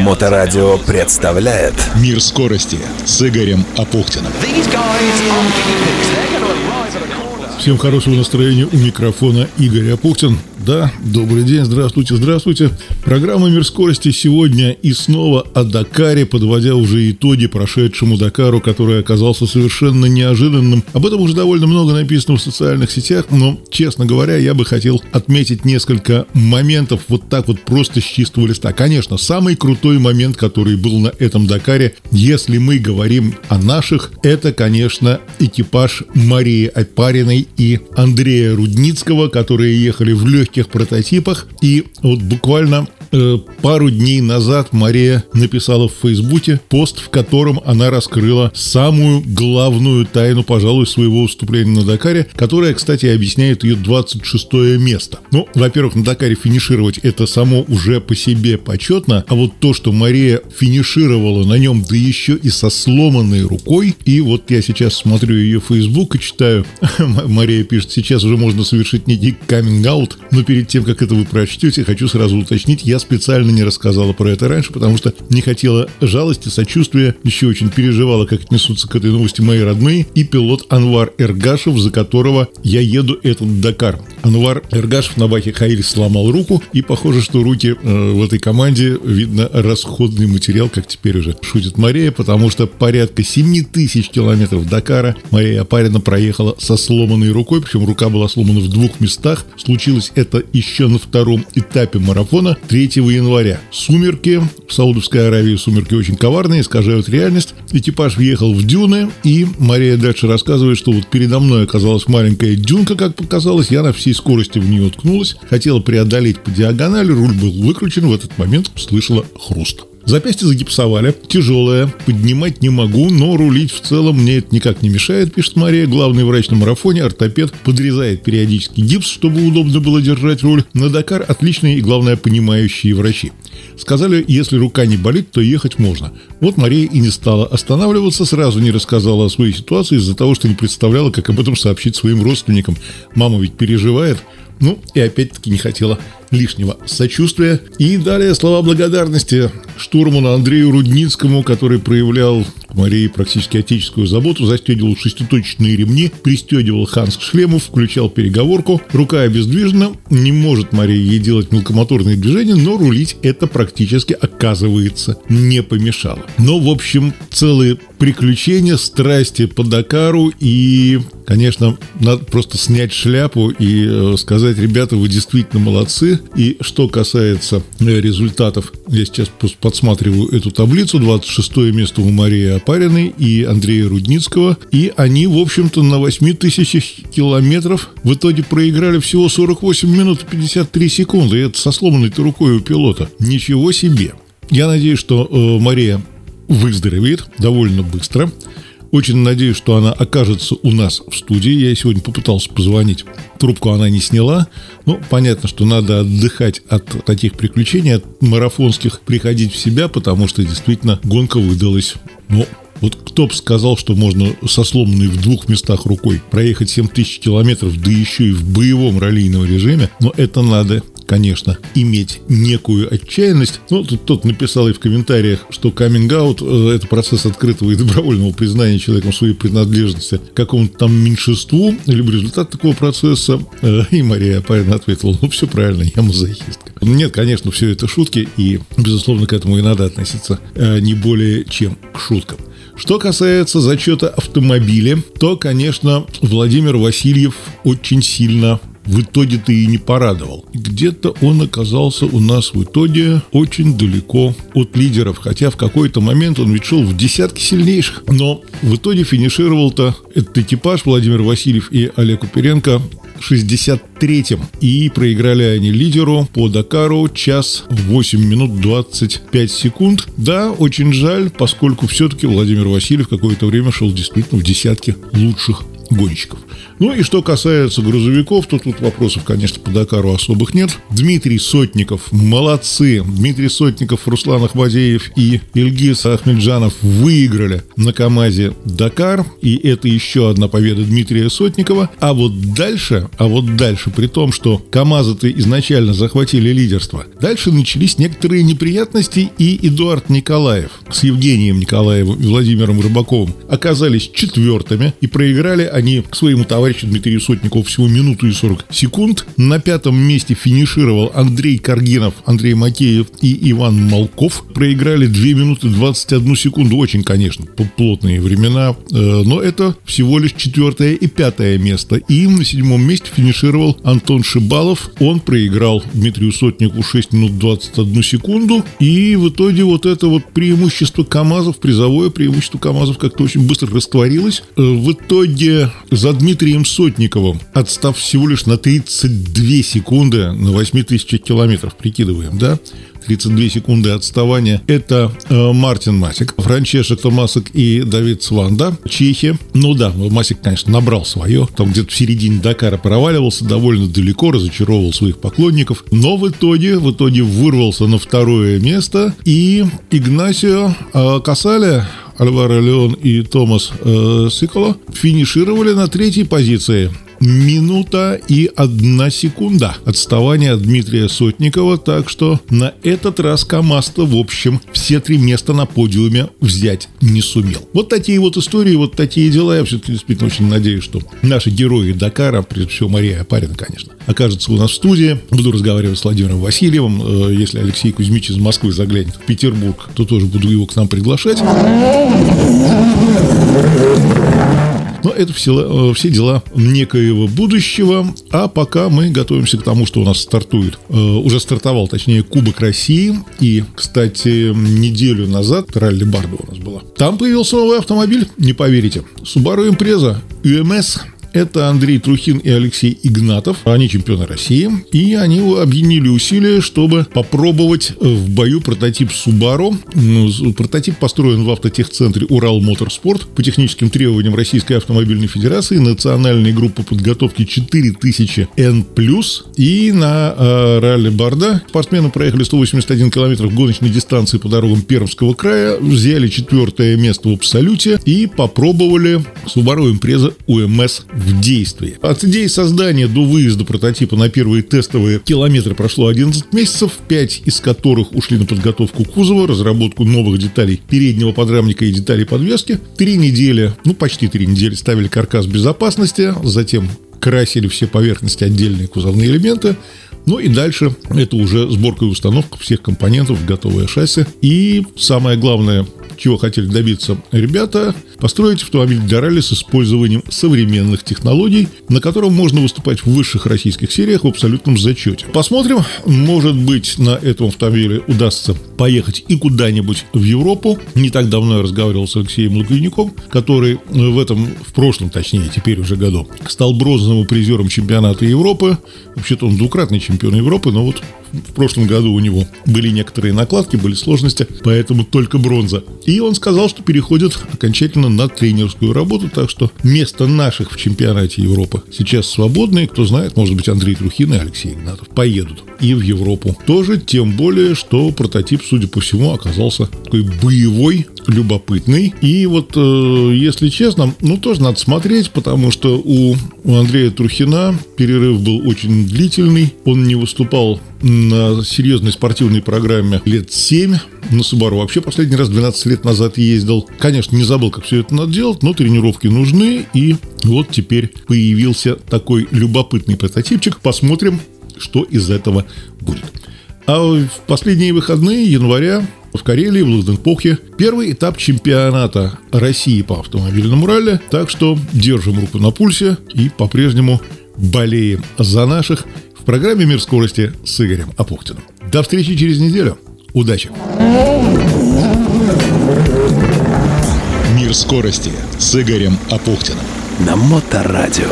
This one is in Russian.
Моторадио представляет Мир скорости с Игорем Апухтиным. Всем хорошего настроения у микрофона Игорь Апухтин. Да, добрый день, здравствуйте, здравствуйте. Программа «Мир скорости» сегодня и снова о Дакаре, подводя уже итоги прошедшему Дакару, который оказался совершенно неожиданным. Об этом уже довольно много написано в социальных сетях, но, честно говоря, я бы хотел отметить несколько моментов вот так вот просто с чистого листа. Конечно, самый крутой момент, который был на этом Дакаре, если мы говорим о наших, это, конечно, экипаж Марии Опариной и Андрея Рудницкого, которые ехали в легких легких прототипах. И вот буквально пару дней назад Мария написала в Фейсбуке пост, в котором она раскрыла самую главную тайну, пожалуй, своего выступления на Дакаре, которая, кстати, объясняет ее 26 место. Ну, во-первых, на Дакаре финишировать это само уже по себе почетно, а вот то, что Мария финишировала на нем, да еще и со сломанной рукой, и вот я сейчас смотрю ее Фейсбук и читаю, Мария пишет, сейчас уже можно совершить некий каминг-аут, но перед тем, как это вы прочтете, хочу сразу уточнить, я специально не рассказала про это раньше, потому что не хотела жалости, сочувствия, еще очень переживала, как отнесутся к этой новости мои родные, и пилот Анвар Эргашев, за которого я еду этот Дакар. Анвар Эргашев на баке Хаиль сломал руку, и похоже, что руки э, в этой команде, видно, расходный материал, как теперь уже шутит Мария, потому что порядка 7 тысяч километров Дакара Мария Апарина проехала со сломанной рукой, причем рука была сломана в двух местах. Случилось это еще на втором этапе марафона 3 января. Сумерки. В Саудовской Аравии сумерки очень коварные, искажают реальность. Экипаж въехал в дюны, и Мария дальше рассказывает, что вот передо мной оказалась маленькая дюнка, как показалось. Я на всей скорости в нее уткнулась. Хотела преодолеть по диагонали, руль был выкручен. В этот момент слышала хруст. Запястье загипсовали, тяжелое, поднимать не могу, но рулить в целом мне это никак не мешает, пишет Мария. Главный врач на марафоне, ортопед, подрезает периодически гипс, чтобы удобно было держать руль. На Дакар отличные и, главное, понимающие врачи. Сказали, если рука не болит, то ехать можно. Вот Мария и не стала останавливаться, сразу не рассказала о своей ситуации из-за того, что не представляла, как об этом сообщить своим родственникам. Мама ведь переживает. Ну, и опять-таки не хотела лишнего сочувствия. И далее слова благодарности штурману Андрею Рудницкому, который проявлял Марии практически отеческую заботу, застегивал шеститочечные ремни, пристегивал Ханс к шлему, включал переговорку. Рука обездвижена, не может Мария ей делать мелкомоторные движения, но рулить это практически, оказывается, не помешало. Но, в общем, целые приключения, страсти по Дакару и, конечно, надо просто снять шляпу и э, сказать, ребята, вы действительно молодцы. И что касается э, результатов, я сейчас подсматриваю эту таблицу, 26 место у Марии Апариной и Андрея Рудницкого, и они, в общем-то, на 8 тысячах километров в итоге проиграли всего 48 минут и 53 секунды, и это со сломанной-то рукой у пилота. Ничего себе! Я надеюсь, что э, Мария выздоровеет довольно быстро. Очень надеюсь, что она окажется у нас в студии. Я сегодня попытался позвонить. Трубку она не сняла. Ну, понятно, что надо отдыхать от таких приключений, от марафонских, приходить в себя, потому что действительно гонка выдалась, ну, вот кто бы сказал, что можно со сломанной в двух местах рукой проехать 7 тысяч километров, да еще и в боевом раллийном режиме, но это надо конечно, иметь некую отчаянность. Но тут тот написал и в комментариях, что каминг-аут э, – это процесс открытого и добровольного признания человеком своей принадлежности какому-то там меньшинству, либо результат такого процесса. Э, и Мария Апарина ответила, ну, все правильно, я мазохистка. Нет, конечно, все это шутки, и, безусловно, к этому и надо относиться э, не более чем к шуткам. Что касается зачета автомобиля, то, конечно, Владимир Васильев очень сильно в итоге-то и не порадовал. Где-то он оказался у нас в итоге очень далеко от лидеров, хотя в какой-то момент он ведь шел в десятки сильнейших. Но в итоге финишировал-то этот экипаж Владимир Васильев и Олег Куперенко 63-м. И проиграли они лидеру по Дакару час 8 минут 25 секунд. Да, очень жаль, поскольку все-таки Владимир Васильев какое-то время шел действительно в десятке лучших гонщиков. Ну и что касается грузовиков, то тут вопросов, конечно, по Дакару особых нет. Дмитрий Сотников, молодцы. Дмитрий Сотников, Руслан Ахмадеев и Ильгиз Ахмеджанов выиграли на КАМАЗе Дакар. И это еще одна победа Дмитрия Сотникова. А вот дальше, а вот дальше при том, что КАМАЗы-то изначально захватили лидерство. Дальше начались некоторые неприятности, и Эдуард Николаев с Евгением Николаевым и Владимиром Рыбаковым оказались четвертыми, и проиграли они своему товарищу Дмитрию Сотникову всего минуту и 40 секунд. На пятом месте финишировал Андрей Каргинов, Андрей Макеев и Иван Малков. Проиграли 2 минуты 21 секунду. Очень, конечно, плотные времена, э, но это всего лишь четвертое и пятое место. И на седьмом месте финишировал Антон Шибалов. Он проиграл Дмитрию Сотнику 6 минут 21 секунду. И в итоге вот это вот преимущество КАМАЗов, призовое преимущество КАМАЗов как-то очень быстро растворилось. Э, в итоге за Дмитрием Сотниковым, отстав всего лишь на 32 секунды на 8 тысячах километров, прикидываем, да, 32 секунды отставания. Это э, Мартин Масик, Франчешек Томасок и Давид Сванда, чехи. Ну да, Масик, конечно, набрал свое. Там где-то в середине Дакара проваливался довольно далеко, разочаровывал своих поклонников. Но в итоге, в итоге вырвался на второе место. И Игнасио э, Касаля Альваро Леон и Томас э, Сиколо финишировали на третьей позиции минута и одна секунда отставания от Дмитрия Сотникова, так что на этот раз КамАЗ в общем, все три места на подиуме взять не сумел. Вот такие вот истории, вот такие дела. Я все-таки действительно очень надеюсь, что наши герои Дакара, прежде всего Мария Апарина, конечно, окажется у нас в студии. Буду разговаривать с Владимиром Васильевым. Э, если Алексей Кузьмич из Москвы заглянет в Петербург, то тоже буду его к нам приглашать. Но это все, э, все дела некоего будущего. А пока мы готовимся к тому, что у нас стартует. Э, уже стартовал, точнее, Кубок России. И, кстати, неделю назад ралли Барда у нас была. Там появился новый автомобиль, не поверите. Subaru Impreza UMS это Андрей Трухин и Алексей Игнатов. Они чемпионы России. И они объединили усилия, чтобы попробовать в бою прототип Subaru. Ну, прототип построен в автотехцентре Урал Моторспорт по техническим требованиям Российской автомобильной федерации, национальной группы подготовки 4000N+. И на э, ралли Барда спортсмены проехали 181 километр гоночной дистанции по дорогам Пермского края, взяли четвертое место в абсолюте и попробовали Subaru Impreza UMS в действии. От идеи создания до выезда прототипа на первые тестовые километры прошло 11 месяцев, 5 из которых ушли на подготовку кузова, разработку новых деталей переднего подрамника и деталей подвески. Три недели, ну почти три недели ставили каркас безопасности, затем красили все поверхности отдельные кузовные элементы, ну и дальше это уже сборка и установка всех компонентов готовое шасси. И самое главное, чего хотели добиться ребята, построить автомобиль для ралли с использованием современных технологий, на котором можно выступать в высших российских сериях в абсолютном зачете. Посмотрим, может быть, на этом автомобиле удастся поехать и куда-нибудь в Европу. Не так давно я разговаривал с Алексеем Лукойником, который в этом, в прошлом, точнее, теперь уже году, стал бронзовым призером чемпионата Европы. Вообще-то он двукратный чемпион Европы, но вот в прошлом году у него были некоторые накладки, были сложности, поэтому только бронза. И он сказал, что переходит окончательно на тренерскую работу, так что место наших в чемпионате Европы сейчас свободное. Кто знает, может быть, Андрей Трухин и Алексей Игнатов поедут и в Европу. Тоже, тем более, что прототип, судя по всему, оказался такой боевой, любопытный. И вот, э, если честно, ну, тоже надо смотреть, потому что у, у Андрея Трухина перерыв был очень длительный. Он не выступал на серьезной спортивной программе лет 7. На Subaru вообще последний раз 12 лет назад ездил. Конечно, не забыл, как все это надо делать, но тренировки нужны. И вот теперь появился такой любопытный прототипчик. Посмотрим, что из этого будет. А в последние выходные января в Карелии, в Лахденпохе, первый этап чемпионата России по автомобильному ралли. Так что держим руку на пульсе и по-прежнему болеем за наших в программе «Мир скорости» с Игорем Апухтиным. До встречи через неделю. Удачи! «Мир скорости» с Игорем Апухтиным. На Моторадио.